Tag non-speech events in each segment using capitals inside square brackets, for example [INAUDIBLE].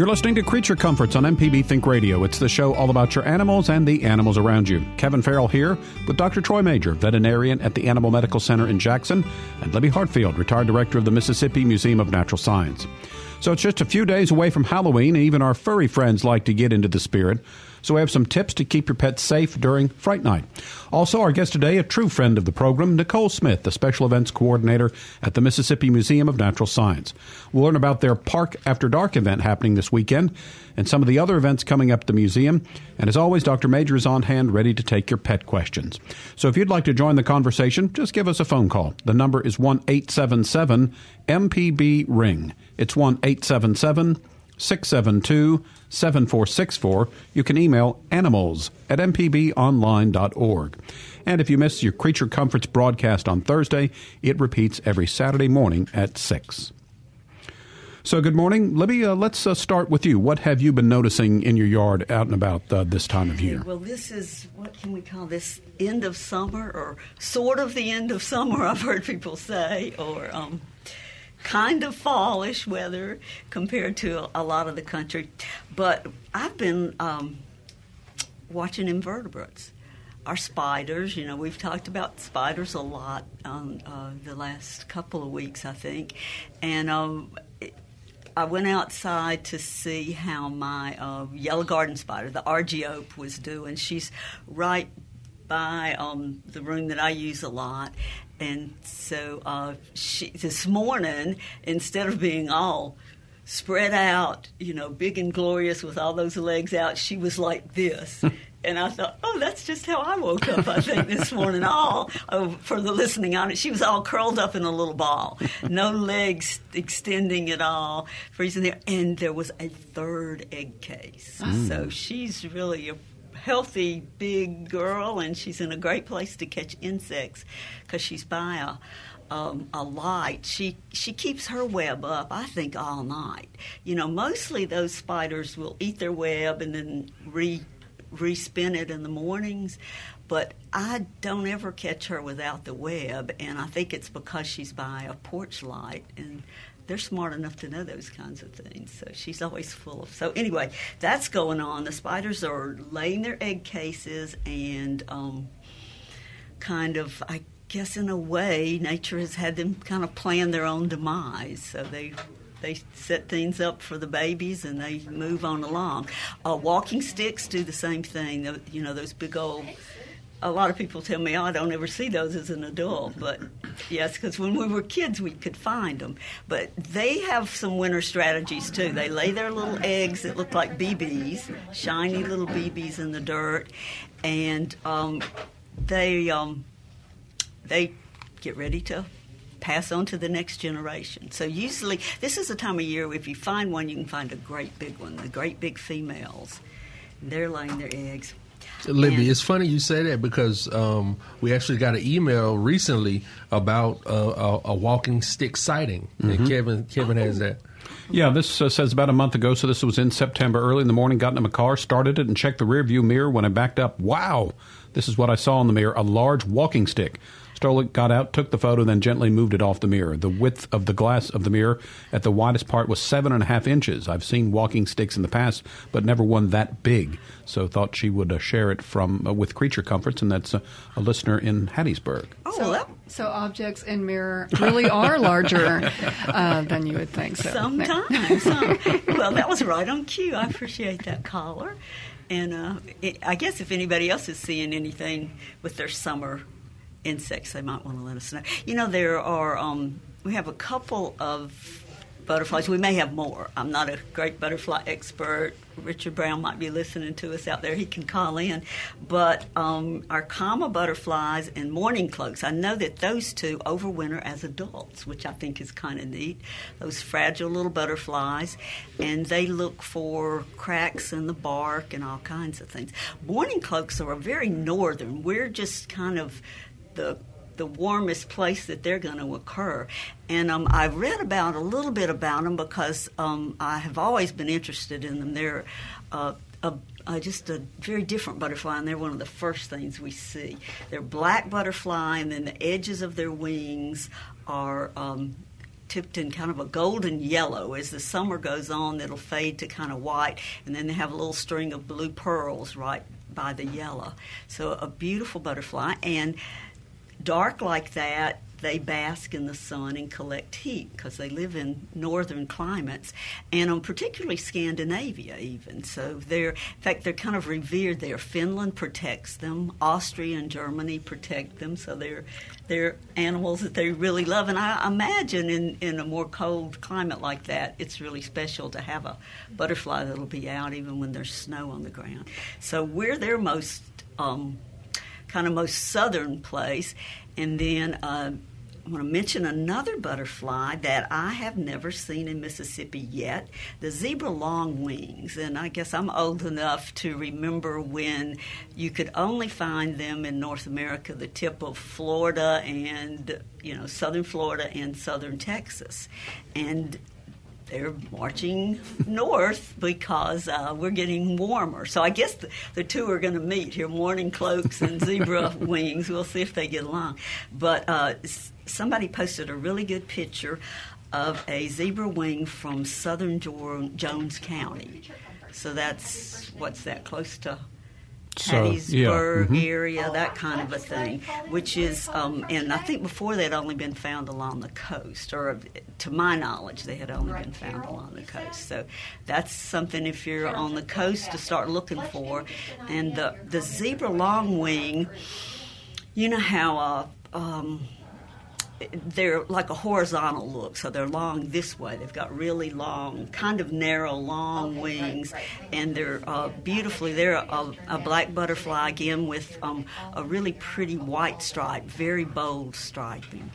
You're listening to Creature Comforts on MPB Think Radio. It's the show all about your animals and the animals around you. Kevin Farrell here with Dr. Troy Major, veterinarian at the Animal Medical Center in Jackson, and Libby Hartfield, retired director of the Mississippi Museum of Natural Science. So it's just a few days away from Halloween, and even our furry friends like to get into the spirit. So we have some tips to keep your pets safe during Fright Night. Also, our guest today, a true friend of the program, Nicole Smith, the special events coordinator at the Mississippi Museum of Natural Science. We'll learn about their Park After Dark event happening this weekend and some of the other events coming up at the museum. And as always, Dr. Major is on hand ready to take your pet questions. So if you'd like to join the conversation, just give us a phone call. The number is 1 877 MPB Ring. It's 1 877 672 7464. You can email animals at mpbonline.org. And if you miss your Creature Comforts broadcast on Thursday, it repeats every Saturday morning at 6. So, good morning. Libby, uh, let's uh, start with you. What have you been noticing in your yard out and about uh, this time of year? Well, this is, what can we call this, end of summer or sort of the end of summer, [LAUGHS] I've heard people say, or um, kind of fallish weather compared to a lot of the country. But I've been um, watching invertebrates. Our spiders, you know, we've talked about spiders a lot on uh, the last couple of weeks, I think. And um, I went outside to see how my uh, yellow garden spider, the Argiope, was doing. She's right by um, the room that I use a lot, and so uh, she, this morning, instead of being all spread out, you know, big and glorious with all those legs out, she was like this. [LAUGHS] And I thought, oh, that's just how I woke up, I think, this morning. All oh, for the listening on it. She was all curled up in a little ball, no legs extending at all, freezing there. And there was a third egg case. Mm. So she's really a healthy big girl, and she's in a great place to catch insects because she's by a, um, a light. She she keeps her web up, I think, all night. You know, mostly those spiders will eat their web and then re respin it in the mornings. But I don't ever catch her without the web, and I think it's because she's by a porch light and they're smart enough to know those kinds of things. So she's always full of. So anyway, that's going on. The spiders are laying their egg cases and um, kind of, I guess, in a way, nature has had them kind of plan their own demise. So they they set things up for the babies and they move on along. Uh, walking sticks do the same thing. You know, those big old a lot of people tell me, oh, I don't ever see those as an adult. But yes, because when we were kids, we could find them. But they have some winter strategies too. They lay their little eggs that look like BBs, shiny little BBs in the dirt, and um, they um, they get ready to pass on to the next generation. So usually, this is the time of year if you find one, you can find a great big one, the great big females. They're laying their eggs. Libby, it's funny you say that because um, we actually got an email recently about uh, a, a, walking stick sighting, mm-hmm. and Kevin Kevin has that. Yeah, this uh, says about a month ago. So this was in September, early in the morning. Got in my car, started it, and checked the rear view mirror. When I backed up, wow, this is what I saw in the mirror: a large walking stick Stolik got out, took the photo, then gently moved it off the mirror. The width of the glass of the mirror at the widest part was seven and a half inches. I've seen walking sticks in the past, but never one that big. So thought she would uh, share it from uh, with Creature Comforts, and that's uh, a listener in Hattiesburg. Oh, so, so objects in mirror really are larger uh, than you would think. So sometimes, well, that was right on cue. I appreciate that caller. And uh, it, I guess if anybody else is seeing anything with their summer insects, they might want to let us know. You know, there are, um, we have a couple of butterflies. We may have more. I'm not a great butterfly expert. Richard Brown might be listening to us out there. He can call in. But um, our comma butterflies and mourning cloaks, I know that those two overwinter as adults, which I think is kind of neat. Those fragile little butterflies. And they look for cracks in the bark and all kinds of things. Mourning cloaks are very northern. We're just kind of the the warmest place that they're going to occur. And um, I've read about a little bit about them because um, I have always been interested in them. They're uh, a, uh, just a very different butterfly, and they're one of the first things we see. They're black butterfly, and then the edges of their wings are um, tipped in kind of a golden yellow. As the summer goes on, it'll fade to kind of white, and then they have a little string of blue pearls right by the yellow. So a beautiful butterfly, and dark like that, they bask in the sun and collect heat because they live in northern climates, and on particularly Scandinavia, even. So they're, in fact, they're kind of revered there. Finland protects them, Austria and Germany protect them, so they're they're animals that they really love. And I imagine in, in a more cold climate like that, it's really special to have a butterfly that'll be out even when there's snow on the ground. So we're their most um, kind of most southern place. And then uh, I want to mention another butterfly that I have never seen in Mississippi yet the zebra longwings. And I guess I'm old enough to remember when you could only find them in North America, the tip of Florida and, you know, southern Florida and southern Texas. And they're marching [LAUGHS] north because uh, we're getting warmer. So I guess the, the two are going to meet here mourning cloaks and [LAUGHS] zebra wings. We'll see if they get along. But uh, somebody posted a really good picture of a zebra wing from southern Jones County. So that's what's that close to Hattiesburg yeah. mm-hmm. area, that kind of a thing, which is, um, and I think before they'd only been found along the coast, or to my knowledge, they had only been found along the coast. So that's something if you're on the coast to start looking for. And the the zebra longwing, you know how. Uh, um, they're like a horizontal look, so they're long this way. They've got really long, kind of narrow, long okay, wings, right, right. and they're uh, beautifully. They're a, a, black butterfly again with um, a really pretty white stripe, very bold striping.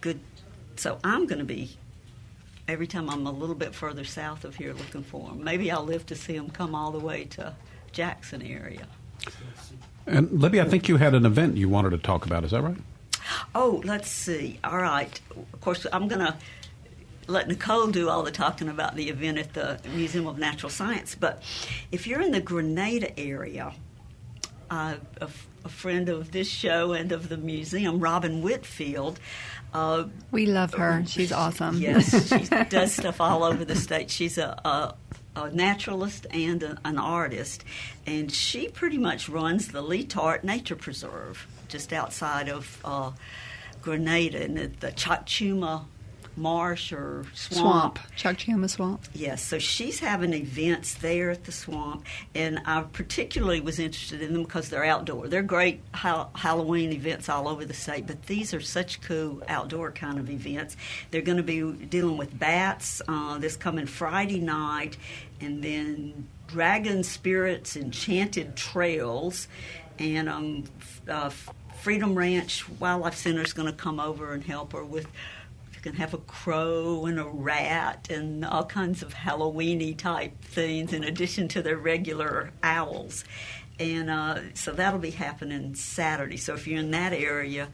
Good. So I'm going to be every time I'm a little bit further south of here looking for them. Maybe I'll live to see them come all the way to Jackson area. And Libby, I think you had an event you wanted to talk about. Is that right? Oh, let's see. All right. Of course, I'm going to let Nicole do all the talking about the event at the Museum of Natural Science. But if you're in the Grenada area, uh, a, a, friend of this show and of the museum, Robin Whitfield. Uh, we love her. She's awesome. Yes, she [LAUGHS] does stuff all over the state. She's a, a, a naturalist and a, an artist, and she pretty much runs the Leetart Nature Preserve just outside of uh, Grenada in the, the Chakchiuma marsh or swamp. Swamp, Chakchiuma Swamp. Yes, so she's having events there at the swamp, and I particularly was interested in them because they're outdoor. They're great ha- Halloween events all over the state, but these are such cool outdoor kind of events. They're going to be dealing with bats uh, this coming Friday night, and then dragon spirits, enchanted trails, and um, uh, Freedom Ranch Wildlife Center is going to come over and help her with. You can have a crow and a rat and all kinds of Halloweeny type things in addition to their regular owls. And uh, so that'll be happening Saturday. So if you're in that area,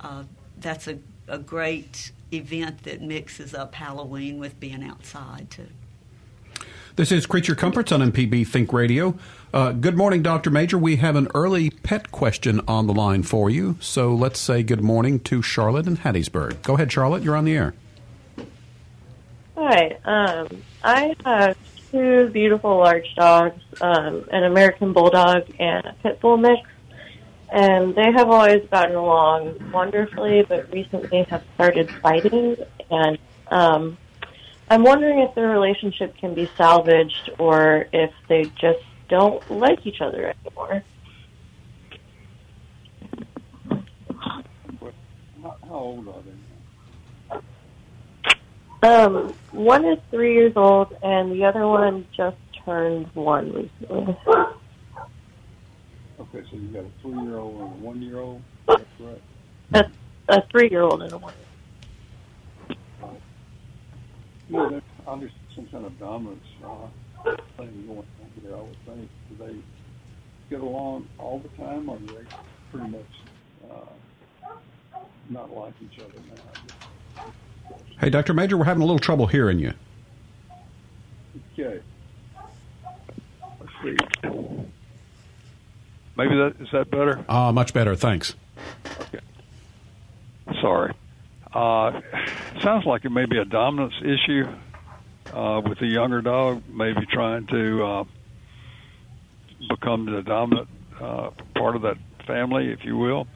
uh, that's a, a great event that mixes up Halloween with being outside too. This is Creature Comforts on MPB Think Radio. Uh, good morning, Dr. Major. We have an early pet question on the line for you. So let's say good morning to Charlotte in Hattiesburg. Go ahead, Charlotte. You're on the air. Hi. Um, I have two beautiful large dogs, um, an American Bulldog and a Pit Bull mix. And they have always gotten along wonderfully, but recently have started fighting. And um, I'm wondering if their relationship can be salvaged or if they just don't like each other anymore. How old are they? Um, one is three years old, and the other one just turned one recently. Okay, so you got a three-year-old and a one-year-old. That's right. A, a three-year-old and a one. Yeah, there's obviously some kind of dominance uh, thing going on here. I would think. Do they get along all the time, or do they pretty much uh, not like each other now. Hey, Dr. Major, we're having a little trouble hearing you. Okay. Let's see. Maybe that is that better. Ah, much better. Thanks. Sorry. Uh, sounds like it may be a dominance issue uh, with the younger dog, maybe trying to uh, become the dominant uh, part of that family, if you will.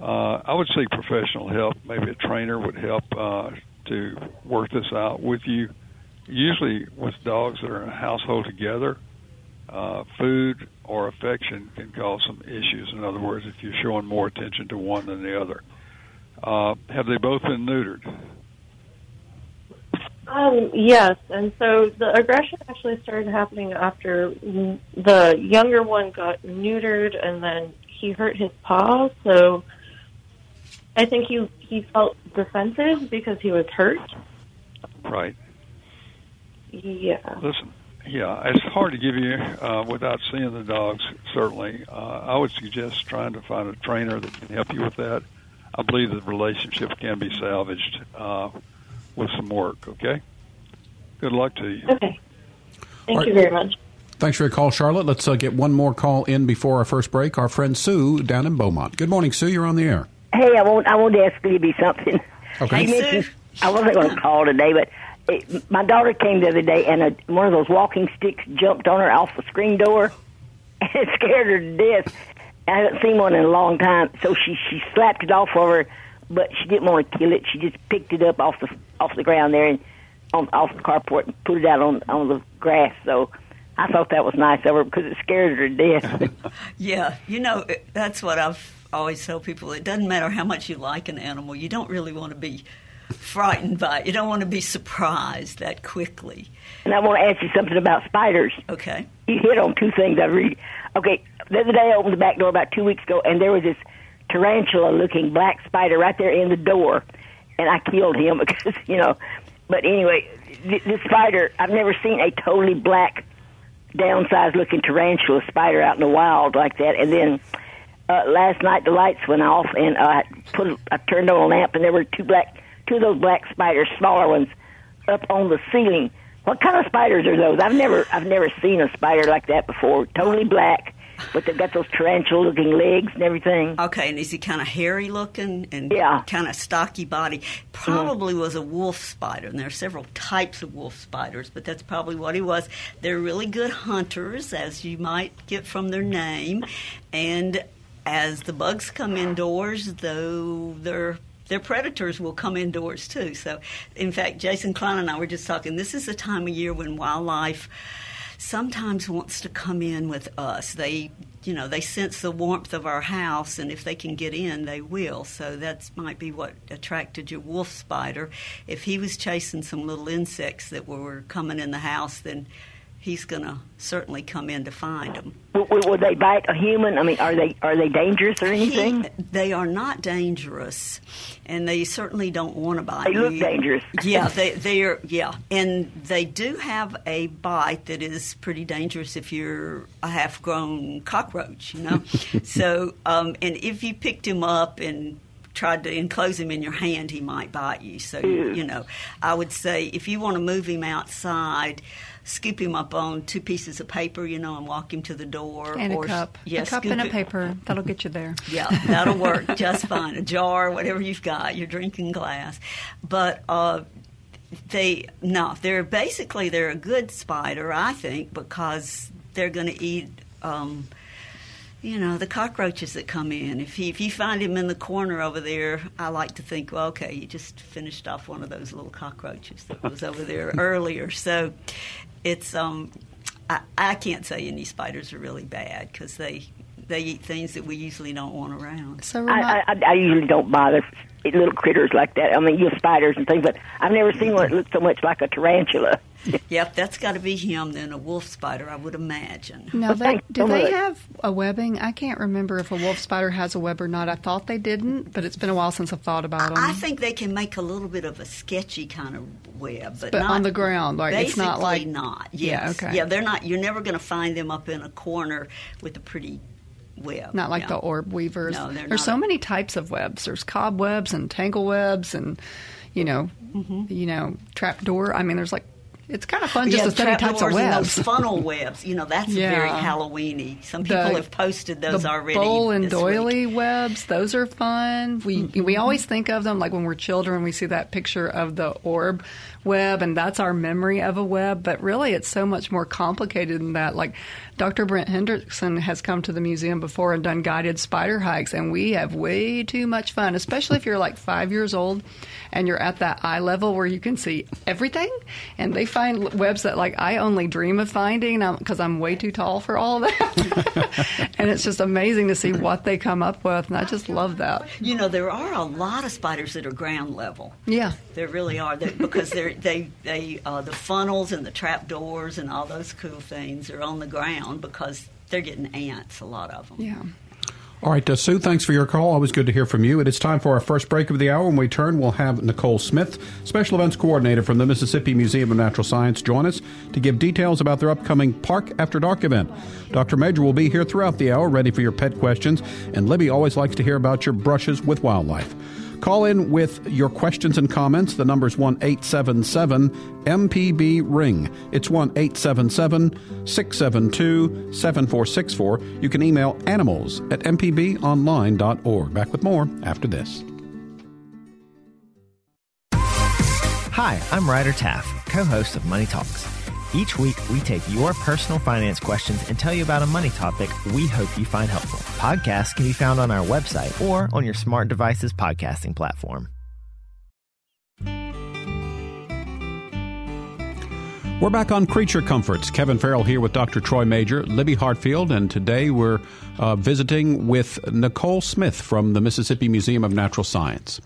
Uh, I would seek professional help. Maybe a trainer would help uh, to work this out with you. Usually, with dogs that are in a household together, uh, food or affection can cause some issues. In other words, if you're showing more attention to one than the other. Uh, have they both been neutered? Um, yes, and so the aggression actually started happening after the younger one got neutered, and then he hurt his paw. So I think he he felt defensive because he was hurt. Right. Yeah. Listen, yeah, it's hard to give you uh, without seeing the dogs. Certainly, uh, I would suggest trying to find a trainer that can help you with that. I believe the relationship can be salvaged uh, with some work. Okay. Good luck to you. Okay. Thank All you very much. Thanks for your call, Charlotte. Let's uh, get one more call in before our first break. Our friend Sue down in Beaumont. Good morning, Sue. You're on the air. Hey, I want I wanted to ask Libby something. Okay. You Hey, mentioned- Sue. I wasn't going to call today, but it, my daughter came the other day, and a, one of those walking sticks jumped on her off the screen door, [LAUGHS] and it scared her to death. I haven't seen one in a long time, so she she slapped it off of her, but she didn't want to kill it. She just picked it up off the off the ground there and on off the carport and put it out on on the grass. So I thought that was nice of her because it scared her to death. [LAUGHS] Yeah, you know, that's what I've always tell people. It doesn't matter how much you like an animal, you don't really want to be frightened by it. You don't want to be surprised that quickly. and I want to ask you something about spiders. Okay. you hit on two things I read. Okay, the other day I opened the back door about two weeks ago, and there was this tarantula-looking black spider right there in the door, and I killed him [LAUGHS] because you know. But anyway, th- this spider I've never seen a totally black, downsized-looking tarantula spider out in the wild like that. And then uh, last night the lights went off, and I put I turned on a lamp, and there were two black, two of those black spiders, smaller ones, up on the ceiling. What kind of spiders are those? I've never I've never seen a spider like that before. Totally black, but they've got those tarantula looking legs and everything. Okay, and is he kind of hairy looking and Yeah. kind of stocky body? Probably mm-hmm. was a wolf spider, and there are several types of wolf spiders, but that's probably what he was. They're really good hunters, as you might get from their name, and as the bugs come indoors, though they're their predators will come indoors too. So, in fact, Jason Klein and I were just talking. This is the time of year when wildlife sometimes wants to come in with us. They, you know, they sense the warmth of our house, and if they can get in, they will. So that might be what attracted your wolf spider. If he was chasing some little insects that were coming in the house, then he's going to certainly come in to find them. Would, would, would they bite a human? I mean, are they are they dangerous or anything? He- they are not dangerous, and they certainly don't want to bite They look you. dangerous. Yeah, [LAUGHS] they they are. Yeah, and they do have a bite that is pretty dangerous if you're a half-grown cockroach. You know, [LAUGHS] so um, and if you picked him up and tried to enclose him in your hand, he might bite you. So you know, I would say if you want to move him outside. Scoop him up on two pieces of paper, you know, and walk him to the door. And or a cup. Yeah, a cup and a paper. That'll get you there. [LAUGHS] yeah, that'll work just fine. A jar, whatever you've got, your drinking glass. But uh, they no, they're basically they're a good spider, I think, because they're going to eat. Um, you know the cockroaches that come in. If he, if you find him in the corner over there, I like to think, well, okay, you just finished off one of those little cockroaches that was over there [LAUGHS] earlier. So it's um, I, I can't say any spiders are really bad because they they eat things that we usually don't want around. So remi- I, I, I usually don't bother little critters like that. I mean, you have spiders and things, but I've never seen one that looks so much like a tarantula. [LAUGHS] Yep, that's got to be him then, a wolf spider, I would imagine. Now, Well, they, do so they much. have a webbing? I can't remember if a wolf spider has a web or not. I thought they didn't, but it's been a while since I've thought about them. I think they can make a little bit of a sketchy kind of web, but, But not, on the ground, like, it's not like- not. Yeah, okay. Yeah, they're not. You're never going to find them up in a corner with a pretty web. Not like the orb weavers. No, they're There's so a- many types of webs. There's cobwebs and tangle webs and you know, Mm-hmm. you know, trapdoor. I mean, there's like it's kind of fun just yeah, to study types of webs. those funnel webs. You know, that's Yeah. very Halloweeny. Some people The- have posted those the already. bowl and doily week. webs, those are fun. We Mm-hmm. we always think of them like when we're children. We see that picture of the orb web, and that's our memory of a web. But really, it's so much more complicated than that. Like Dr. Brent Hendrixson has come to the museum before and done guided spider hikes, and we have way too much fun, especially if you're like five years old and you're at that eye level where you can see everything. And they find webs that like I only dream of finding because I'm way too tall for all of that. [LAUGHS] and it's just amazing to see what they come up with, and I just love that. You know, there are a lot of spiders that are ground level. Yeah. There really are they, because they're, they they uh, the funnels and the trap doors and all those cool things are on the ground because they're getting ants. A lot of them. Yeah. All right, uh, Sue, thanks for your call. Always good to hear from you. It is time for our first break of the hour. When we turn, we'll have Nicole Smith, Special Events Coordinator from the Mississippi Museum of Natural Science, join us to give details about their upcoming Park After Dark event. Dr. Major will be here throughout the hour, ready for your pet questions, and Libby always likes to hear about your brushes with wildlife. Call in with your questions and comments. The number is 1 877 MPB Ring. It's 1 877 672 7464. You can email animals at mpbonline.org. Back with more after this. Hi, I'm Ryder Taff, co host of Money Talks. Each week, we take your personal finance questions and tell you about a money topic we hope you find helpful. Podcasts can be found on our website or on your smart device's podcasting platform. We're back on Creature Comforts. Kevin Farrell here with Dr. Troy Major, Libby Hartfield, and today we're uh, visiting with Nicole Smith from the Mississippi Museum of Natural Science.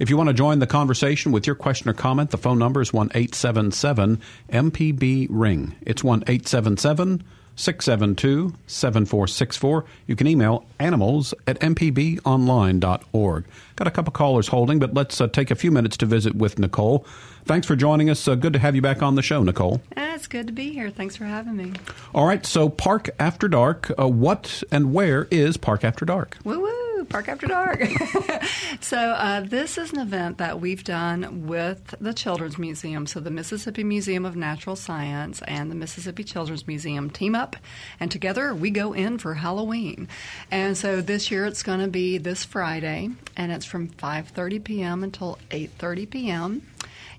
If you want to join the conversation with your question or comment, the phone number is 1 877 MPB Ring. It's 1 877 672 7464. You can email animals at mpbonline.org. Got a couple callers holding, but let's uh, take a few minutes to visit with Nicole. Thanks for joining us. Uh, good to have you back on the show, Nicole. It's good to be here. Thanks for having me. All right, so Park After Dark. Uh, what and where is Park After Dark? Woo woo, Park After Dark. [LAUGHS] so, uh, this is an event that we've done with the Children's Museum. So, the Mississippi Museum of Natural Science and the Mississippi Children's Museum team up, and together we go in for Halloween. And so, this year it's going to be this Friday, and it's from 5:30 p.m. until 8:30 p.m.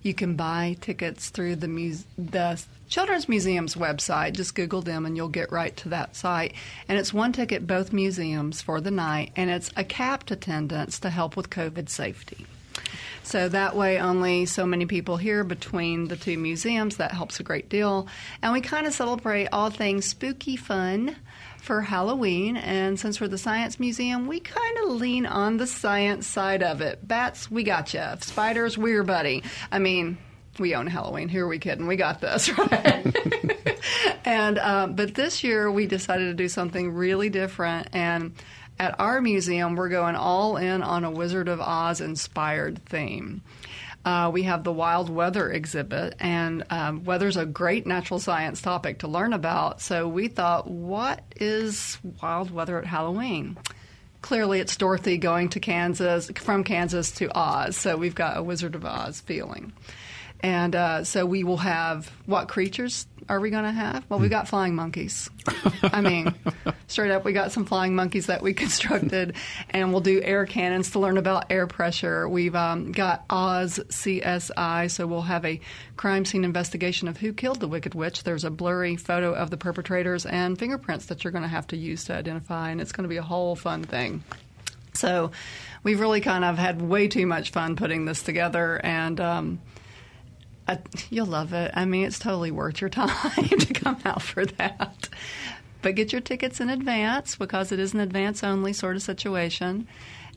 You can buy tickets through the muse- the Children's Museum's website. Just Google them and you'll get right to that site. And it's one ticket both museums for the night, and it's a capped attendance to help with COVID safety. So that way, only so many people here between the two museums. That helps a great deal. And we kind of celebrate all things spooky fun for Halloween. And since we're the Science Museum, we kind of lean on the science side of it. Bats, we got you. Spiders, we're buddy. I mean, we own Halloween. Who are we kidding? We got this, [LAUGHS] right? and um, but this year we decided to do something really different and. At our museum, we're going all in on a Wizard of Oz inspired theme. Uh, we have the wild weather exhibit, and um, weather's a great natural science topic to learn about. So we thought, what is wild weather at Halloween? Clearly, it's Dorothy going to Kansas from Kansas to Oz. So we've got a Wizard of Oz feeling. And uh, so we will have what creatures are we going to have? Well, we got flying monkeys. I mean, [LAUGHS] straight up, we got some flying monkeys that we [LAUGHS] constructed, and we'll do air cannons to learn about air pressure. We've um, got Oz CSI, so we'll have a crime scene investigation of who killed the Wicked Witch. There's a blurry photo of the perpetrators and fingerprints that you're going to have to use to identify, and it's going to be a whole fun thing. So, we've really kind of had way too much fun putting this together, and um, I, you'll love it. I mean, it's totally worth your time [LAUGHS] to come out for that. But get your tickets in advance because it is an advance only sort of situation.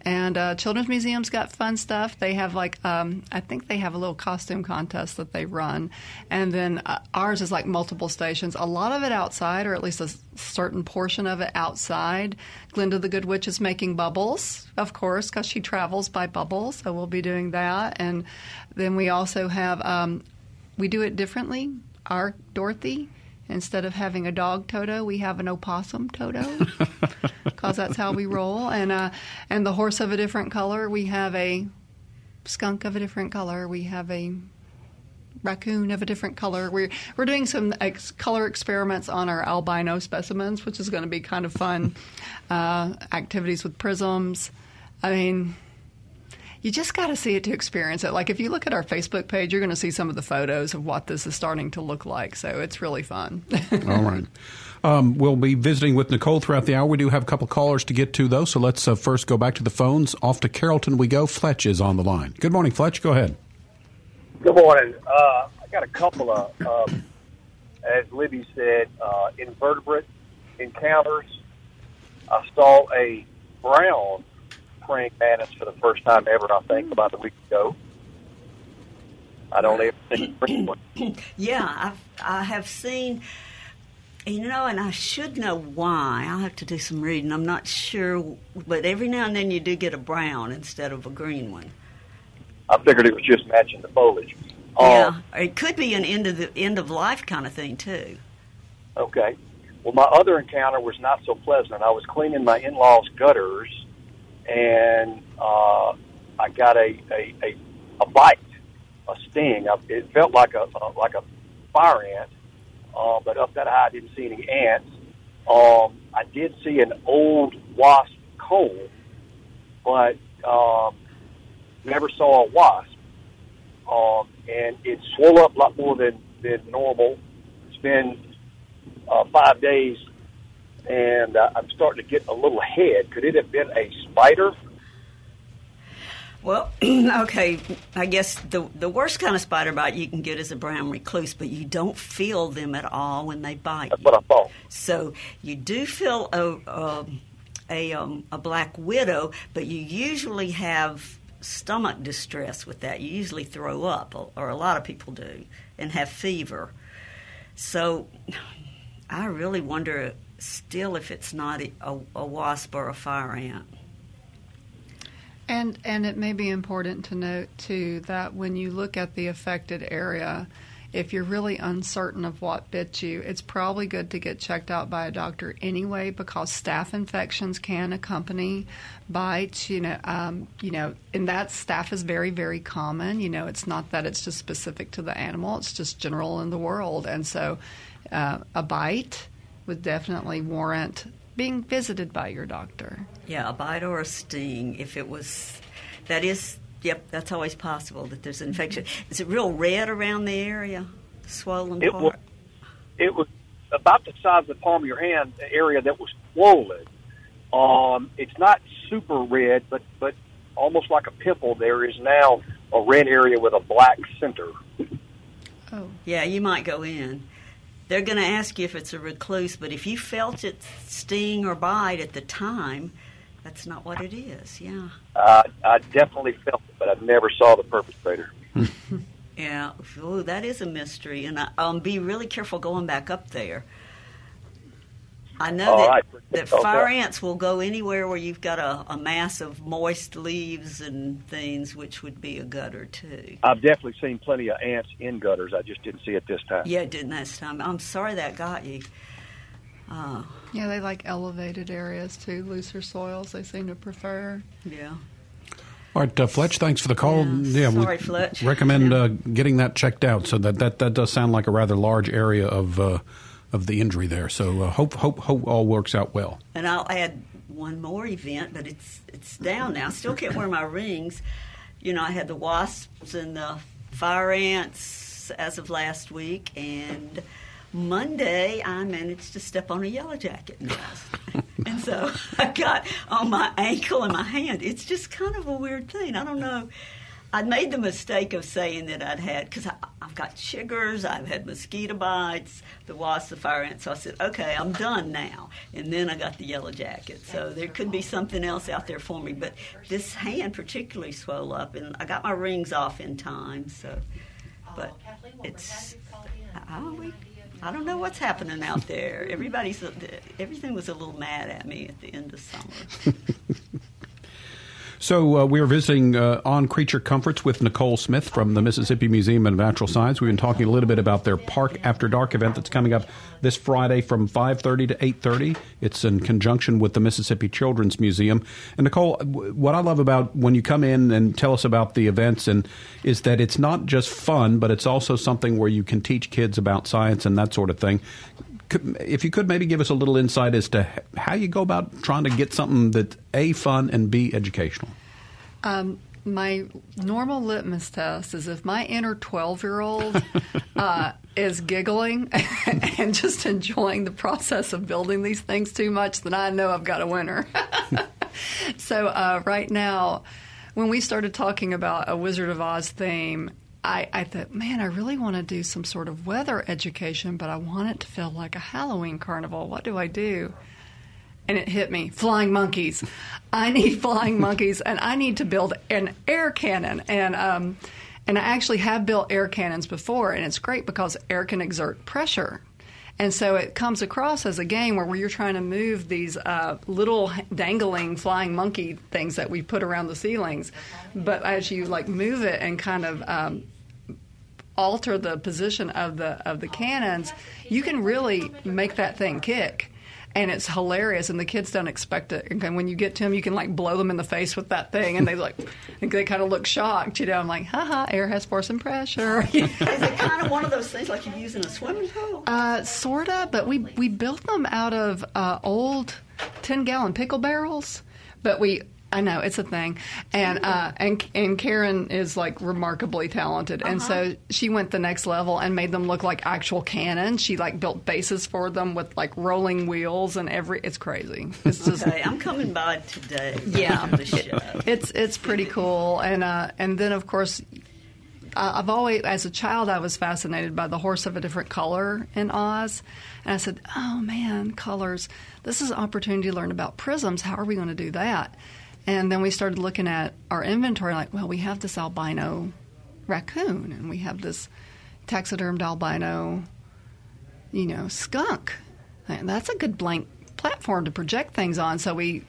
And uh, Children's Museum's got fun stuff. They have like, um, I think they have a little costume contest that they run, and then uh, ours is like multiple stations. A lot of it outside, or at least a certain portion of it outside. Glinda the Good Witch is making bubbles, of course, because she travels by bubbles. So we'll be doing that, and then we also have um, we do it differently. Our Dorothy Instead of having a dog Toto, we have an opossum Toto, [LAUGHS] because that's how we roll. And uh, and the horse of a different color, we have a skunk of a different color. We have a raccoon of a different color. We're we're doing some ex- color experiments on our albino specimens, which is going to be kind of fun. Uh, activities with prisms. I mean, you just got to see it to experience it. Like if you look at our Facebook page, you're going to see some of the photos of what this is starting to look like. So it's really fun. [LAUGHS] All right. Um, we'll be visiting with Nicole throughout the hour. We do have a couple callers to get to, though. So let's uh, first go back to the phones. Off to Carrollton we go. Fletch is on the line. Good morning, Fletch. Go ahead. Good morning. Uh, I got a couple of, um, as Libby said, uh, invertebrate encounters. I saw a brown praying mantis for the first time ever, I think, about a week ago. I don't ever green one. [COUGHS] Yeah, I've, I have seen, you know, and I should know why. I'll have to do some reading. I'm not sure, but every now and then you do get a brown instead of a green one. I figured it was just matching the foliage. Yeah, Um, it could be an end of the end of life kind of thing too. Okay. Well, my other encounter was not so pleasant. I was cleaning my in-laws' gutters, and uh, I got a, a, a, a bite, a sting. It felt like a uh, like a fire ant, uh, but up that high I didn't see any ants. Um, I did see an old wasp comb, but um, never saw a wasp. Um, and it swelled up a lot more than, than normal. It's been uh, five days, and uh, I'm starting to get a little head. Could it have been a spider? Well, [CLEARS THROAT] okay, I guess the the worst kind of spider bite you can get is a brown recluse, but you don't feel them at all when they bite. That's what I thought. So you do feel a um, a um, a black widow, but you usually have stomach distress with that. You usually throw up, or a lot of people do, and have fever. So [SIGHS] I really wonder still if it's not a, a, wasp or a fire ant. And and it may be important to note too that when you look at the affected area, if you're really uncertain of what bit you, it's probably good to get checked out by a doctor anyway because staph infections can accompany bites. You know, um, you know, and that staph is very very common. You know, it's not that it's just specific to the animal; it's just general in the world. And so, uh, a bite would definitely warrant being visited by your doctor. Yeah, a bite or a sting. If it was, that is, yep, that's always possible that there's an infection. Is it real red around the area, swollen It part? was, it was about the size of the palm of your hand, the area that was swollen. Um, it's not super red, but but almost like a pimple. There is now a red area with a black center. Oh. Yeah, you might go in. They're going to ask you if it's a recluse, but if you felt it sting or bite at the time, that's not what it is. Yeah. Uh, I definitely felt it, but I never saw the perpetrator. [LAUGHS] Yeah. Oh, that is a mystery, and I, um, be really careful going back up there. I know All that, right. that Okay. fire ants will go anywhere where you've got a, a mass of moist leaves and things, which would be a gutter too. I've definitely seen plenty of ants in gutters. I just didn't see it this time. Yeah, it didn't this time. I'm sorry that got you. Uh, Yeah, they like elevated areas too, looser soils they seem to prefer. yeah. All right, uh, Fletch, thanks for the call. Yeah, we sorry, Fletch. Recommend Yeah. uh, getting that checked out. So that, that, that does sound like a rather large area of uh, of the injury there. So uh, hope hope hope all works out well. And I'll add one more event, but it's it's down now. I still can't wear my rings. You know, I had the wasps and the fire ants as of last week, and Monday I managed to step on a yellow jacket and [LAUGHS] so [LAUGHS] I got on my ankle and my hand. It's just kind of a weird thing. I don't know. I made the mistake of saying that I'd had because I've got chiggers, I've had mosquito bites, the wasps, the fire ants. So I said, okay, I'm done now. And then I got the yellow jacket. So there could be something else out there for me. But this hand particularly swelled up, and I got my rings off in time. So, but it's I, we, I don't know what's happening out there. Everybody's everything was a little mad at me at the end of summer. [LAUGHS] So uh, we are visiting uh, on Creature Comforts with Nicole Smith from the Mississippi Museum of Natural Science. We've been talking a little bit about their Park After Dark event that's coming up this Friday from 5:30 to 8:30. It's in conjunction with the Mississippi Children's Museum. And Nicole, what I love about when you come in and tell us about the events and is that it's not just fun, but it's also something where you can teach kids about science and that sort of thing if you could maybe give us a little insight as to how you go about trying to get something that's a fun and b educational. Um, my normal litmus test is if my inner 12 year old [LAUGHS] uh, is giggling [LAUGHS] and just enjoying the process of building these things too much, then I know I've got a winner. [LAUGHS] so, uh, right now, when we started talking about a Wizard of Oz theme, I, I thought, man, I really want to do some sort of weather education, but I want it to feel like a Halloween carnival. What do I do? And it hit me flying monkeys. I need [LAUGHS] flying monkeys, and I need to build an air cannon. And, um, and I actually have built air cannons before, and it's great because air can exert pressure. And so it comes across as a game where you're trying to move these uh, little dangling flying monkey things that we put around the ceilings. But as you like move it and kind of um, alter the position of the of the cannons, you can really make that thing kick. And it's hilarious, and the kids don't expect it. And when you get to them, you can like blow them in the face with that thing, and they like, [LAUGHS] they kind of look shocked. You know, I'm like, haha, air has force and pressure. [LAUGHS] Is it kind of one of those things like you use in a swimming pool? Uh, sorta, but we we built them out of uh, old ten gallon pickle barrels, but we I know it's a thing, and uh, and and Karen is like remarkably talented, uh-huh. and so uh-huh. she went the next level and made them look like actual cannons. She like built bases for them with like rolling wheels and every. It's crazy. It's just. okay, I'm coming by today. Yeah, it's it's pretty cool, and uh, and then of course I've always, as a child, I was fascinated by the horse of a different color in Oz. And I said, oh man, colors. This is an opportunity to learn about prisms. How are we going to do that? And then we started looking at our inventory, like, well, we have this albino raccoon, and we have this taxidermed albino, you know, skunk. And that's a good blank platform to project things on. So we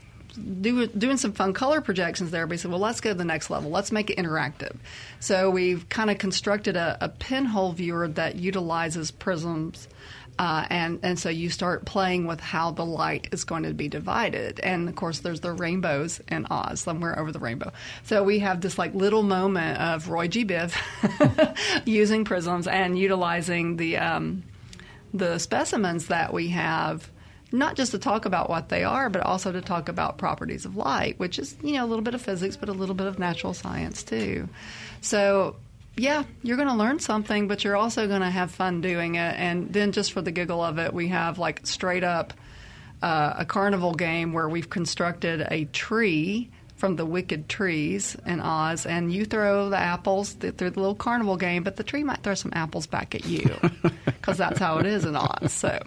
do, doing some fun color projections there. We said, well, let's go to the next level. Let's make it interactive. So we've kind of constructed a, a pinhole viewer that utilizes prisms uh, and and so you start playing with how the light is going to be divided, and of course there's the rainbows in Oz somewhere over the rainbow. So we have this like little moment of Roy G. Biv [LAUGHS] using prisms and utilizing the um, the specimens that we have not just to talk about what they are, but also to talk about properties of light, which is, you know, a little bit of physics, but a little bit of natural science too. So yeah, you're going to learn something, but you're also going to have fun doing it. And then, just for the giggle of it, we have like straight up uh, a carnival game where we've constructed a tree from the wicked trees in Oz, and you throw the apples through the little carnival game, but the tree might throw some apples back at you [LAUGHS] because that's how it is in Oz. So,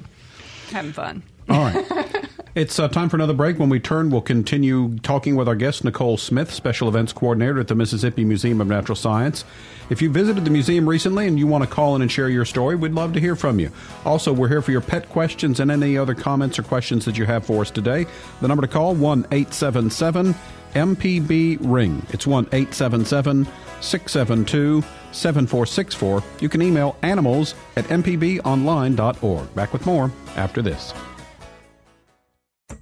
having fun. All right. [LAUGHS] It's uh, time for another break. When we turn, we'll continue talking with our guest, Nicole Smith, Special Events Coordinator at the Mississippi Museum of Natural Science. If you visited the museum recently and you want to call in and share your story, we'd love to hear from you. Also, we're here for your pet questions and any other comments or questions that you have for us today. The number to call, 1 877 MPB Ring. It's 1 877 672 7464. You can email animals at mpbonline.org. Back with more after this.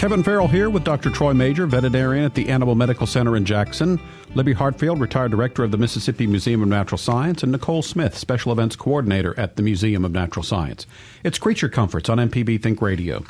Kevin Farrell here with Dr. Troy Major, veterinarian at the Animal Medical Center in Jackson, Libby Hartfield, retired director of the Mississippi Museum of Natural Science, and Nicole Smith, special events coordinator at the Museum of Natural Science. It's Creature Comforts on MPB Think Radio.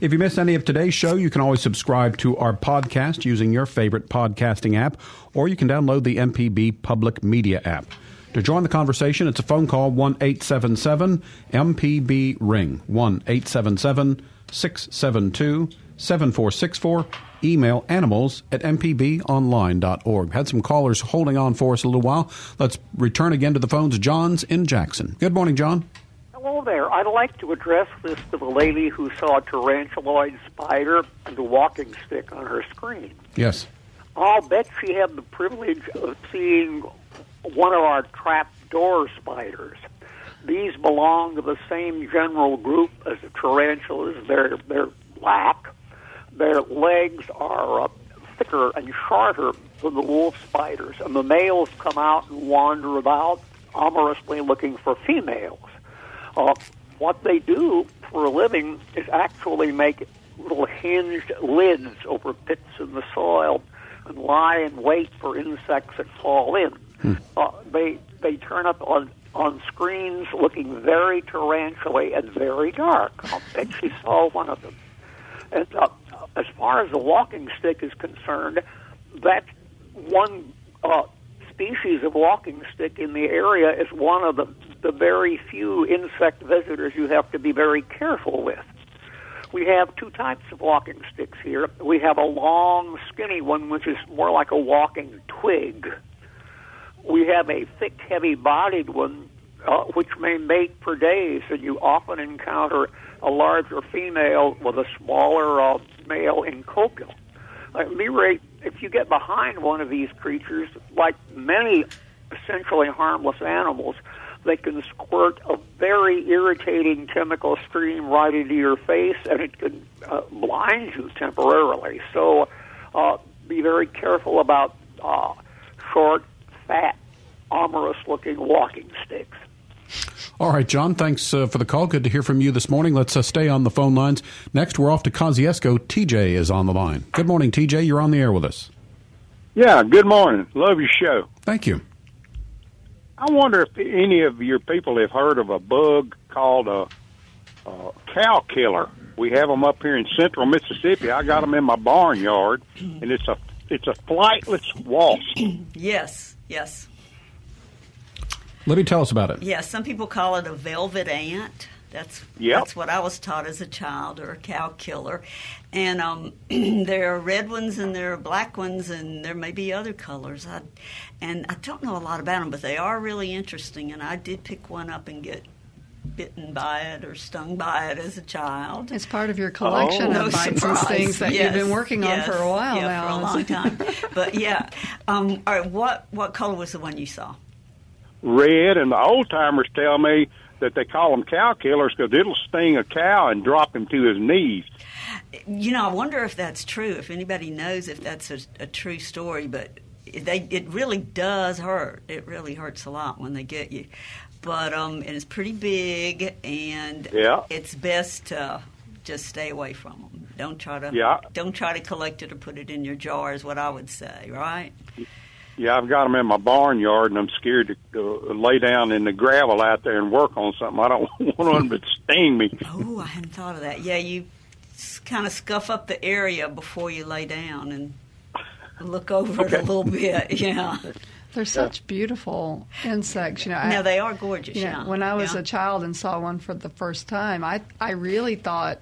If you missed any of today's show, you can always subscribe to our podcast using your favorite podcasting app, or you can download the MPB Public Media app. To join the conversation, it's a phone call 1 877 MPB Ring, 1 877 672 7464. Email animals at mpbonline.org. Had some callers holding on for us a little while. Let's return again to the phones. John's in Jackson. Good morning, John. Hello there. I'd like to address this to the lady who saw a tarantuloid spider and a walking stick on her screen. Yes. I'll bet she had the privilege of seeing one of our trap door spiders. These belong to the same general group as the tarantulas. They're they're black. Their legs are uh, thicker and shorter than the wolf spiders, and the males come out and wander about amorously looking for females. Uh, what they do for a living is actually make little hinged lids over pits in the soil and lie in wait for insects that fall in. Uh, they they turn up on on screens looking very tarantula and very dark. I'll bet she saw one of them. And uh, as far as the walking stick is concerned, that one uh, species of walking stick in the area is one of the, the very few insect visitors you have to be very careful with. We have two types of walking sticks here. We have a long, skinny one, which is more like a walking twig. We have a thick, heavy bodied one, uh, which may mate for days, and you often encounter a larger female with a smaller uh, male in copula. At any rate, if you get behind one of these creatures, like many essentially harmless animals, they can squirt a very irritating chemical stream right into your face, and it can uh, blind you temporarily. So, uh, be very careful about uh, short, fat, amorous-looking walking sticks. All right, John, thanks uh, for the call. Good to hear from you this morning. Let's uh, stay on the phone lines. Next, we're off to Kosciusko. TJ is on the line. Good morning, TJ. You're on the air with us. Yeah, good morning. Love your show. Thank you. I wonder if any of your people have heard of a bug called a, a cow killer. We have them up here in central Mississippi. I got them in my barnyard, and it's a it's a flightless wasp. [CLEARS THROAT] Yes, yes. Let me tell us about it. Yeah, some people call it a velvet ant. That's Yep. that's what I was taught as a child, or a cow killer. And um, [CLEARS THROAT] there are red ones and there are black ones, and there may be other colors. I, and I don't know a lot about them, but they are really interesting. And I did pick one up and get bitten by it or stung by it as a child. It's part of your collection no of bites and surprise. stings that Yes, you've been working on for a while yeah, now. for a long [LAUGHS] time. but yeah, um, all right. What what color was the one you saw? Red, and the old timers tell me that they call them cow killers because it'll sting a cow and drop him to his knees. You know, I wonder if that's true. If anybody knows if that's a, a true story, but they it really does hurt. It really hurts a lot when they get you. But um, and it's pretty big, and Yeah. it's best to just stay away from them. Don't try to Yeah. don't try to collect it or put it in your jar. Is what I would say, right? Yeah, I've got them in my barnyard, and I'm scared to uh, lay down in the gravel out there and work on something. I don't [LAUGHS] want them to sting me. Oh, I hadn't thought of that. Yeah, you kind of scuff up the area before you lay down and look over it a little bit. [LAUGHS] Yeah. They're such beautiful insects, you know. No, they are gorgeous, You know, yeah. when I was Yeah. a child and saw one for the first time, I I really thought,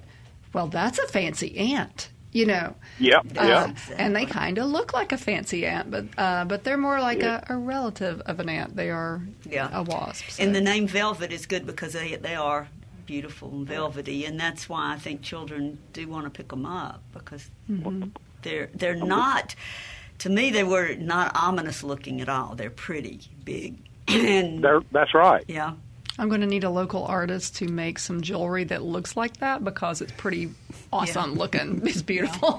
well, that's a fancy ant, you know. Yep, Uh, yep. And they kind of look like a fancy ant, but uh, but they're more like Yeah. a, a relative of an ant. They are Yeah. a wasp. so. And the name velvet is good because they they are beautiful and velvety, and that's why I think children do want to pick them up because Mhm. they're they're not. To me, they were not ominous looking at all. They're pretty big, [LAUGHS] and They're, that's right. yeah. I'm going to need a local artist to make some jewelry that looks like that because it's pretty awesome Yeah. looking. [LAUGHS] It's beautiful.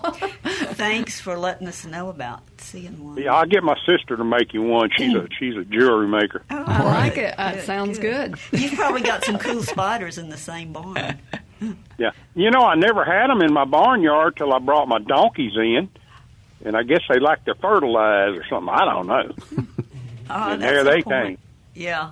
Thanks for letting us know about seeing one. Yeah, I'll get my sister to make you one. She's a [LAUGHS] she's a jewelry maker. Oh, I like it. Uh, sounds good. You've probably got some cool [LAUGHS] spiders in the same barn. Yeah, you know, I never had them in my barnyard till I brought my donkeys in, and I guess they like to fertilize or something. I don't know. Oh, and that's there they point. Yeah.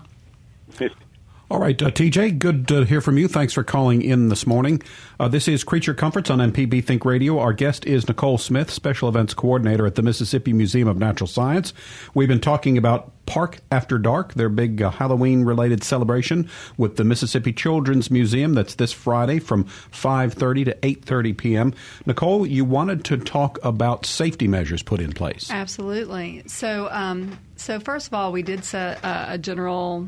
All right, uh, TJ, good to hear from you. Thanks for calling in this morning. Uh, this is Creature Comforts on MPB Think Radio. Our guest is Nicole Smith, Special Events Coordinator at the Mississippi Museum of Natural Science. We've been talking about Park After Dark, their big uh, Halloween-related celebration with the Mississippi Children's Museum. That's this Friday from 5.30 to 8.30 p.m. Nicole, you wanted to talk about safety measures put in place. Absolutely. So, um, so first of all, we did set a general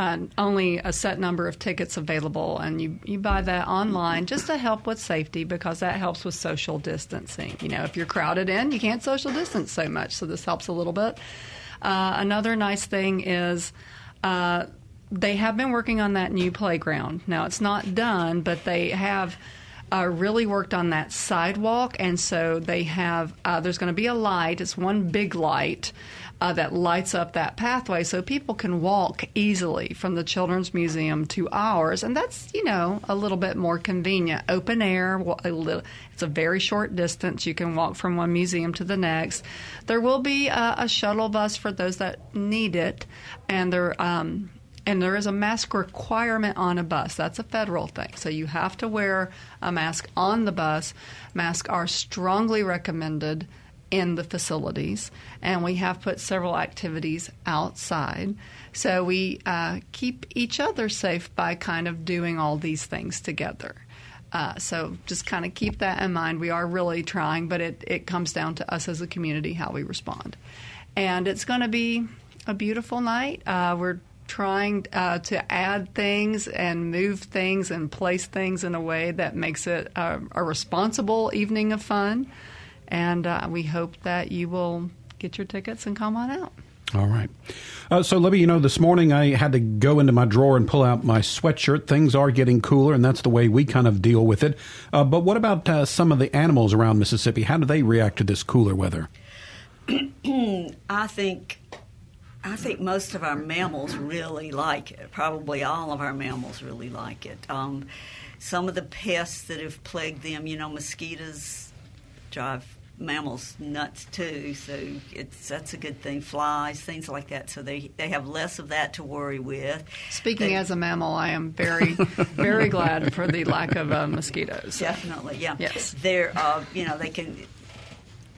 uh, only a set number of tickets available, and you, you buy that online just to help with safety because that helps with social distancing. You know, if you're crowded in, you can't social distance so much, so this helps a little bit. Uh, another nice thing is uh, they have been working on that new playground. Now, it's not done, but they have. Uh, really worked on that sidewalk, and so they have. Uh, there's going to be a light. It's one big light uh, that lights up that pathway so people can walk easily from the Children's Museum to ours. And that's, you know, a little bit more convenient. Open air, a little, it's a very short distance. You can walk from one museum to the next. There will be a, a shuttle bus for those that need it, and there, um, and there is a mask requirement on a bus. That's a federal thing. So you have to wear a mask on the bus. Masks are strongly recommended in the facilities, and we have put several activities outside. So we uh, keep each other safe by kind of doing all these things together. Uh, so just kind of keep that in mind. We are really trying, but it, it comes down to us as a community how we respond. And it's going to be a beautiful night. Uh, we're trying uh, to add things and move things and place things in a way that makes it a, a responsible evening of fun and uh, we hope that you will get your tickets and come on out. All right. Uh, so, Libby, you know, this morning I had to go into my drawer and pull out my sweatshirt. Things are getting cooler, and that's the way we kind of deal with it. Uh, but what about uh, some of the animals around Mississippi? How do they react to this cooler weather? [CLEARS THROAT] I think. I think most of our mammals really like it. Probably all of our mammals really like it. Um, some of the pests that have plagued them, you know, mosquitoes drive mammals nuts too. So it's that's a good thing. Flies, things like that. So they they have less of that to worry with. Speaking they, as a mammal, I am very [LAUGHS] very glad for the lack of uh, mosquitoes. Definitely, yeah. Yes, they're uh, you know they can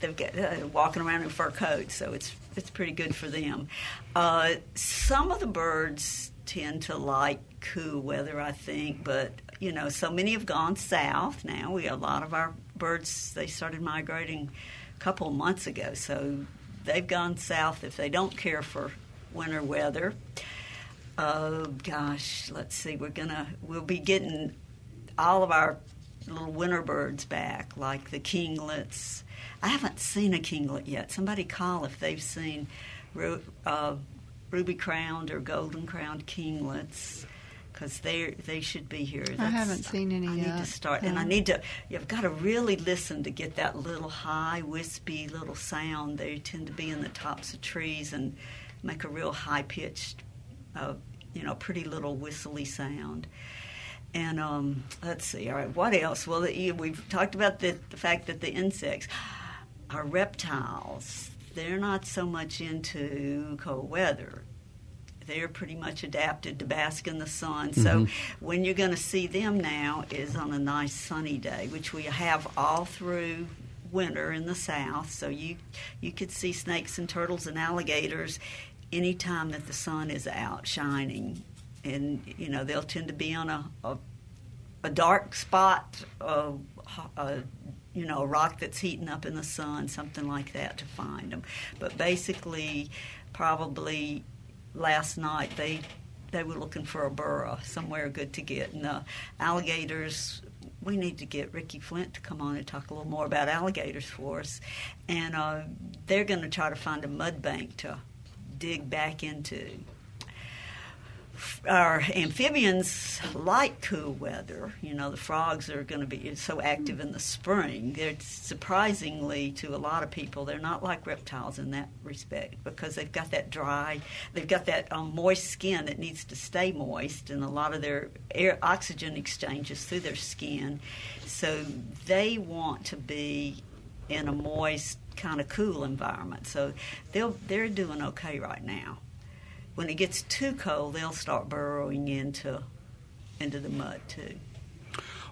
they've got uh, walking around in fur coats, so it's it's pretty good for them. Uh, some of the birds tend to like cool weather, I think, but you know, so many have gone south now. We have a lot of our birds they started migrating a couple months ago, so they've gone south if they don't care for winter weather. Oh gosh, let's see. We're gonna we'll be getting all of our little winter birds back, like the kinglets. I haven't seen a kinglet yet. Somebody call if they've seen uh, ruby crowned or golden crowned kinglets because they they should be here. That's, I haven't seen any I yet. need to start, and I need to. You've got to really listen to get that little high, wispy little sound. They tend to be in the tops of trees and make a real high pitched, uh, you know, pretty little whistly sound. And um, let's see. All right, what else? Well, the, we've talked about the, the fact that the insects, are reptiles, they're not so much into cold weather they're pretty much adapted to bask in the sun. Mm-hmm. So when you're going to see them now is on a nice sunny day, which we have all through winter in the south. So you you could see snakes and turtles and alligators anytime that the sun is out shining, and you know they'll tend to be on a a, a dark spot. Uh, a, you know, a rock that's heating up in the sun, something like that to find them. But basically, probably last night they they were looking for a burrow somewhere good to get. And the alligators we need to get Ricky Flynt to come on and talk a little more about alligators for us. And uh, they're going to try to find a mud bank to dig back into our amphibians like cool weather. You know, the frogs are going to be so active in the spring. They're surprisingly, to a lot of people, they're not like reptiles in that respect because they've got that dry, they've got that um, moist skin that needs to stay moist, and a lot of their air oxygen exchanges through their skin. So they want to be in a moist, kind of cool environment. So they'll they're doing okay right now when it gets too cold, they'll start burrowing into into the mud too.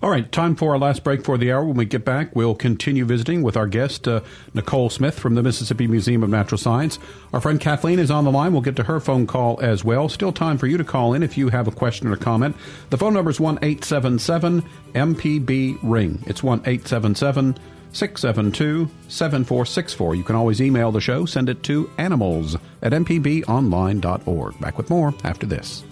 All right, time for our last break for the hour. When we get back, we'll continue visiting with our guest, uh, Nicole Smith from the Mississippi Museum of Natural Science. Our friend Kathleen is on the line. We'll get to her phone call as well. Still time for you to call in if you have a question or comment. The phone number is 1 877 MPB Ring. It's 1 877 672 7464. You can always email the show. Send it to animals at mpbonline.org. Back with more after this.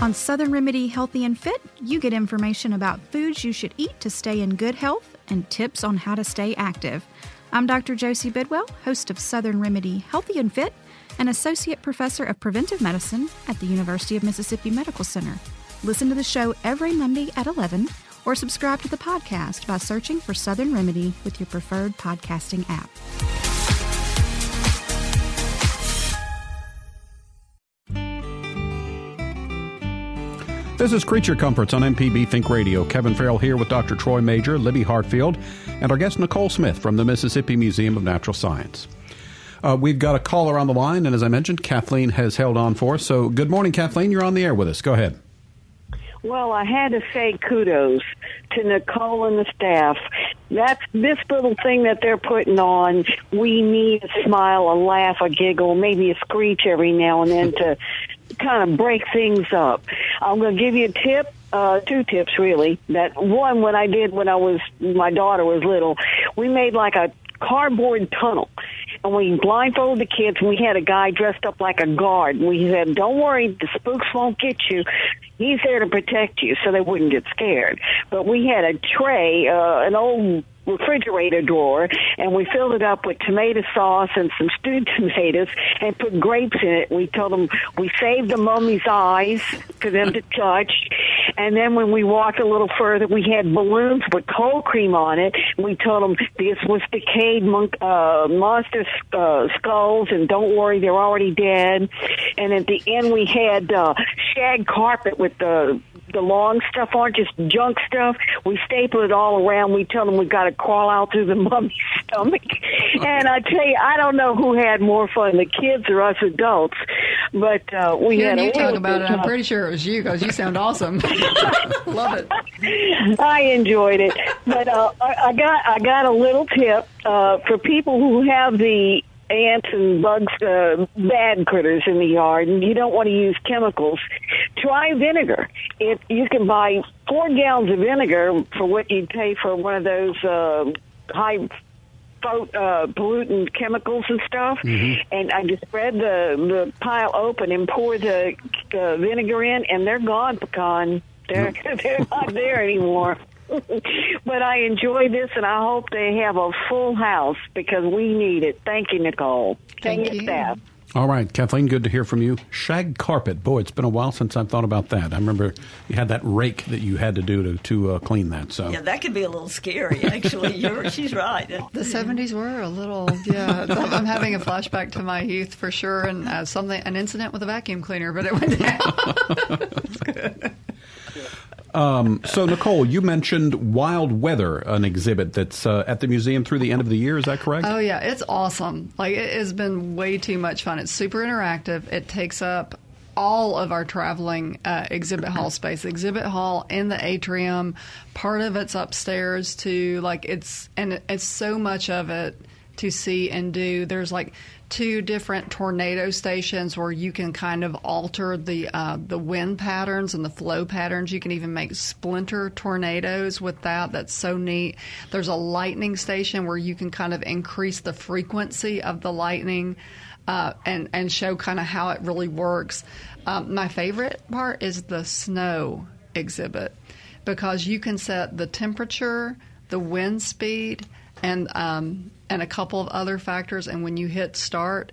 On Southern Remedy Healthy and Fit, you get information about foods you should eat to stay in good health and tips on how to stay active. I'm Dr. Josie Bidwell, host of Southern Remedy Healthy and Fit, and Associate Professor of Preventive Medicine at the University of Mississippi Medical Center. Listen to the show every Monday at 11 or subscribe to the podcast by searching for Southern Remedy with your preferred podcasting app. This is Creature Comforts on MPB Think Radio. Kevin Farrell here with Dr. Troy Majure, Libby Hartfield, and our guest Nicole Smith from the Mississippi Museum of Natural Science. Uh, we've got a caller on the line, and as I mentioned, Kathleen has held on for us. So, good morning, Kathleen. You're on the air with us. Go ahead. Well, I had to say kudos to Nicole and the staff. That's this little thing that they're putting on. We need a smile, a laugh, a giggle, maybe a screech every now and then to [LAUGHS] kind of break things up. I'm going to give you a tip uh, two tips really. That one, what I did when I was my daughter was little, we made like a cardboard tunnel. And we blindfolded the kids, and we had a guy dressed up like a guard. We said, "Don't worry, the spooks won't get you. He's there to protect you, so they wouldn't get scared." But we had a tray, uh, an old refrigerator drawer and we filled it up with tomato sauce and some stewed [LAUGHS] tomatoes and put grapes in it. We told them we saved the mummy's eyes for them to touch. And then when we walked a little further, we had balloons with cold cream on it. We told them this was decayed monk, uh, monster uh, skulls and don't worry, they're already dead. And at the end, we had uh, shag carpet with the the long stuff on, just junk stuff. We staple it all around. We tell them we've got to crawl out through the [LAUGHS] mummy's stomach. and I tell you, I don't know who had more fun, the kids or us adults. But uh, we Hearing had you talk about it, I'm pretty sure it was you because you sound awesome. [LAUGHS] [LAUGHS] Love it. I enjoyed it, but uh, I, I got I got a little tip uh, for people who have the ants and bugs, uh, bad critters in the yard, and you don't want to use chemicals. Try vinegar. It you can buy four gallons of vinegar for what you'd pay for one of those uh, high uh, pollutant chemicals and stuff. And I just spread the the pile open and pour the uh, vinegar in, and they're gone, pecan. They're [LAUGHS] they're not there anymore. [LAUGHS] but I enjoy this, and I hope they have a full house because we need it. Thank you, Nicole. Thank and you. staff. All right, Kathleen, good to hear from you. Shag carpet. Boy, it's been a while since I've thought about that. I remember you had that rake that you had to do to, to uh, clean that. So Yeah, that could be a little scary, actually. [LAUGHS] You're, she's right. The 70s were a little, yeah. I'm [LAUGHS] I'm having a flashback to my youth for sure, and uh, something, an incident with a vacuum cleaner, but it went down. Um, so, Nicole, you mentioned Wild Weather, an exhibit that's uh, at the museum through the end of the year. Is that correct? Oh yeah, it's awesome. Like it has been way too much fun. It's super interactive. It takes up all of our traveling uh, exhibit hall space. Exhibit hall in the atrium. Part of it's upstairs too. Like it's and it's so much of it to see and do. There's like two different tornado stations where you can kind of alter the uh, the wind patterns and the flow patterns. You can even make splinter tornadoes with that. That's so neat. There's a lightning station where you can kind of increase the frequency of the lightning. Uh, and and show kind of how it really works. Um, my favorite part is the snow exhibit because you can set the temperature, the wind speed, and um, and a couple of other factors. And when you hit start,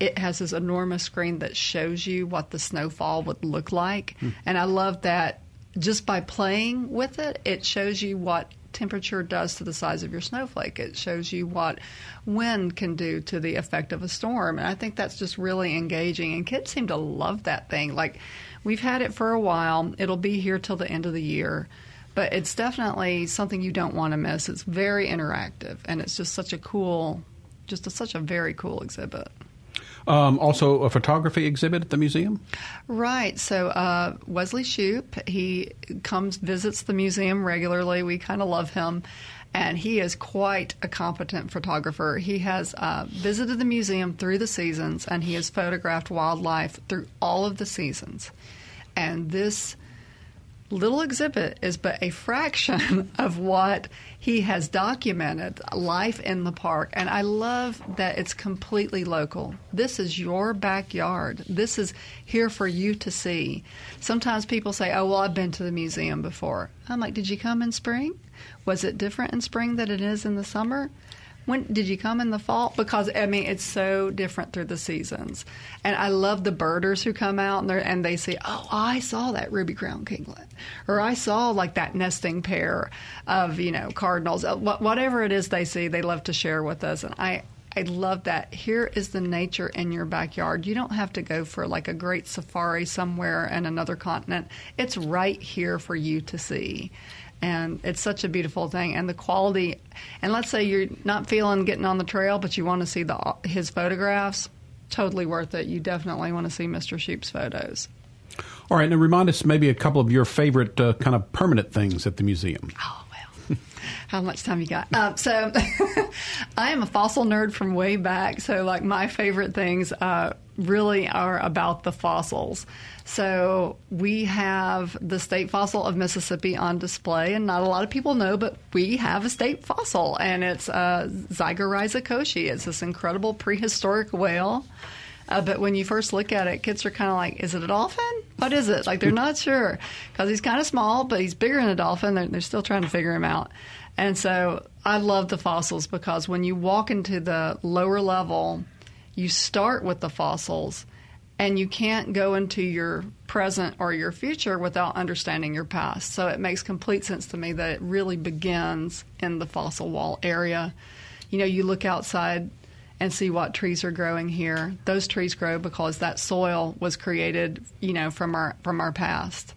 it has this enormous screen that shows you what the snowfall would look like. Hmm. And I love that just by playing with it, it shows you what temperature does to the size of your snowflake. It shows you what wind can do to the effect of a storm. And I think that's just really engaging. And kids seem to love that thing. Like, we've had it for a while, it'll be here till the end of the year. But it's definitely something you don't want to miss. It's very interactive, and it's just such a cool, just a, such a very cool exhibit. Um, also, a photography exhibit at the museum. Right. So uh, Wesley Shoup, he comes visits the museum regularly. We kind of love him, and he is quite a competent photographer. He has uh, visited the museum through the seasons, and he has photographed wildlife through all of the seasons. And this little exhibit is but a fraction [LAUGHS] of what he has documented life in the park. And I love that it's completely local. This is your backyard. This is here for you to see. Sometimes people say, oh, well, I've been to the museum before. I'm like, did you come in spring? Was it different in spring than it is in the summer? When did you come in the fall? Because I mean, it's so different through the seasons, and I love the birders who come out and, and they say, "Oh, I saw that ruby crown kinglet," or "I saw like that nesting pair of you know cardinals." Uh, whatever it is they see, they love to share with us, and I I love that. Here is the nature in your backyard. You don't have to go for like a great safari somewhere in another continent. It's right here for you to see and it's such a beautiful thing. And the quality and let's say you're not feeling getting on the trail but you want to see the his photographs totally worth it. You definitely want to see mr Shoup's photos. All right now remind us maybe a couple of your favorite uh, kind of permanent things at the museum. Oh [LAUGHS] how much time you got um, so [LAUGHS] i am a fossil nerd from way back so like my favorite things uh, really are about the fossils so we have the state fossil of Mississippi on display, and not a lot of people know, but we have a state fossil, and it's uh, Zygorhiza It's this incredible prehistoric whale. Uh, but when you first look at it, kids are kind of like, is it a dolphin? What is it? Like, they're not sure because he's kind of small, but he's bigger than a dolphin. They're, they're still trying to figure him out. And so I love the fossils because when you walk into the lower level, you start with the fossils and you can't go into your present or your future without understanding your past. So it makes complete sense to me that it really begins in the fossil wall area. You know, you look outside and see what trees are growing here. Those trees grow because that soil was created, you know, from our from our past.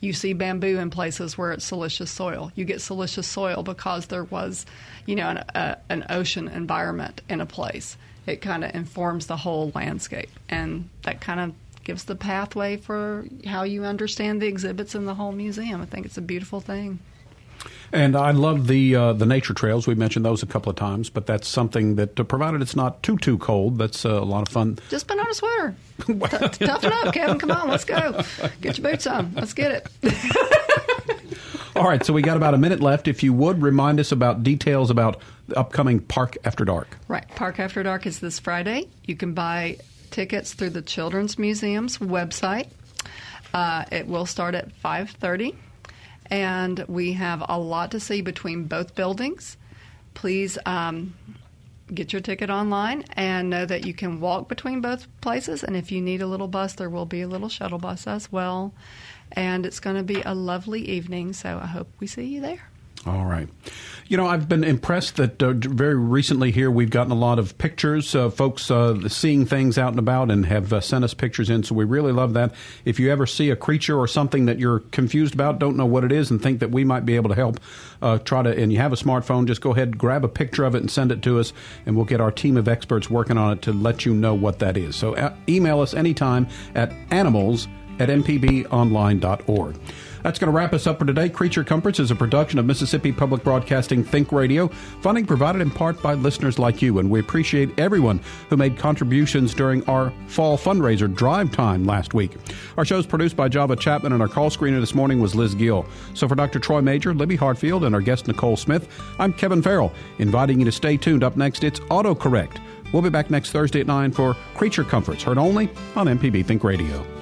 You see bamboo in places where it's silicious soil. You get silicious soil because there was, you know, an, a, an ocean environment in a place it kind of informs the whole landscape. And that kind of gives the pathway for how you understand the exhibits in the whole museum. I think it's a beautiful thing. And I love the uh, the nature trails. We mentioned those a couple of times, but that's something that, uh, provided it's not too too cold, that's uh, a lot of fun. Just put on a sweater. [LAUGHS] T- toughen up, Kevin. Come on, let's go. Get your boots on. Let's get it. [LAUGHS] All right, so we got about a minute left. If you would remind us about details about the upcoming Park After Dark. Right, Park After Dark is this Friday. You can buy tickets through the Children's Museum's website. Uh, it will start at 5:30, and we have a lot to see between both buildings. Please um, get your ticket online and know that you can walk between both places. And if you need a little bus, there will be a little shuttle bus as well and it's going to be a lovely evening. So I hope we see you there. All right. You know, I've been impressed that uh, very recently here we've gotten a lot of pictures, uh, folks uh, seeing things out and about and have uh, sent us pictures in. So we really love that. If you ever see a creature or something that you're confused about, don't know what it is, and think that we might be able to help, uh, try to, and you have a smartphone, just go ahead, grab a picture of it and send it to us, and we'll get our team of experts working on it to let you know what that is. So uh, email us anytime at animals at mpbonline.org. That's going to wrap us up for today. Creature Comforts is a production of Mississippi Public Broadcasting Think Radio, funding provided in part by listeners like you. And we appreciate everyone who made contributions during our fall fundraiser drive time last week. Our show is produced by Java Chapman, and our call screener this morning was Liz Gill. So for Dr. Troy Majure, Libby Hartfield, and our guest Nicole Smith, I'm Kevin Farrell, inviting you to stay tuned. Up next, it's AutoCorrect. We'll be back next Thursday at 9 for Creature Comforts, heard only on MPB Think Radio.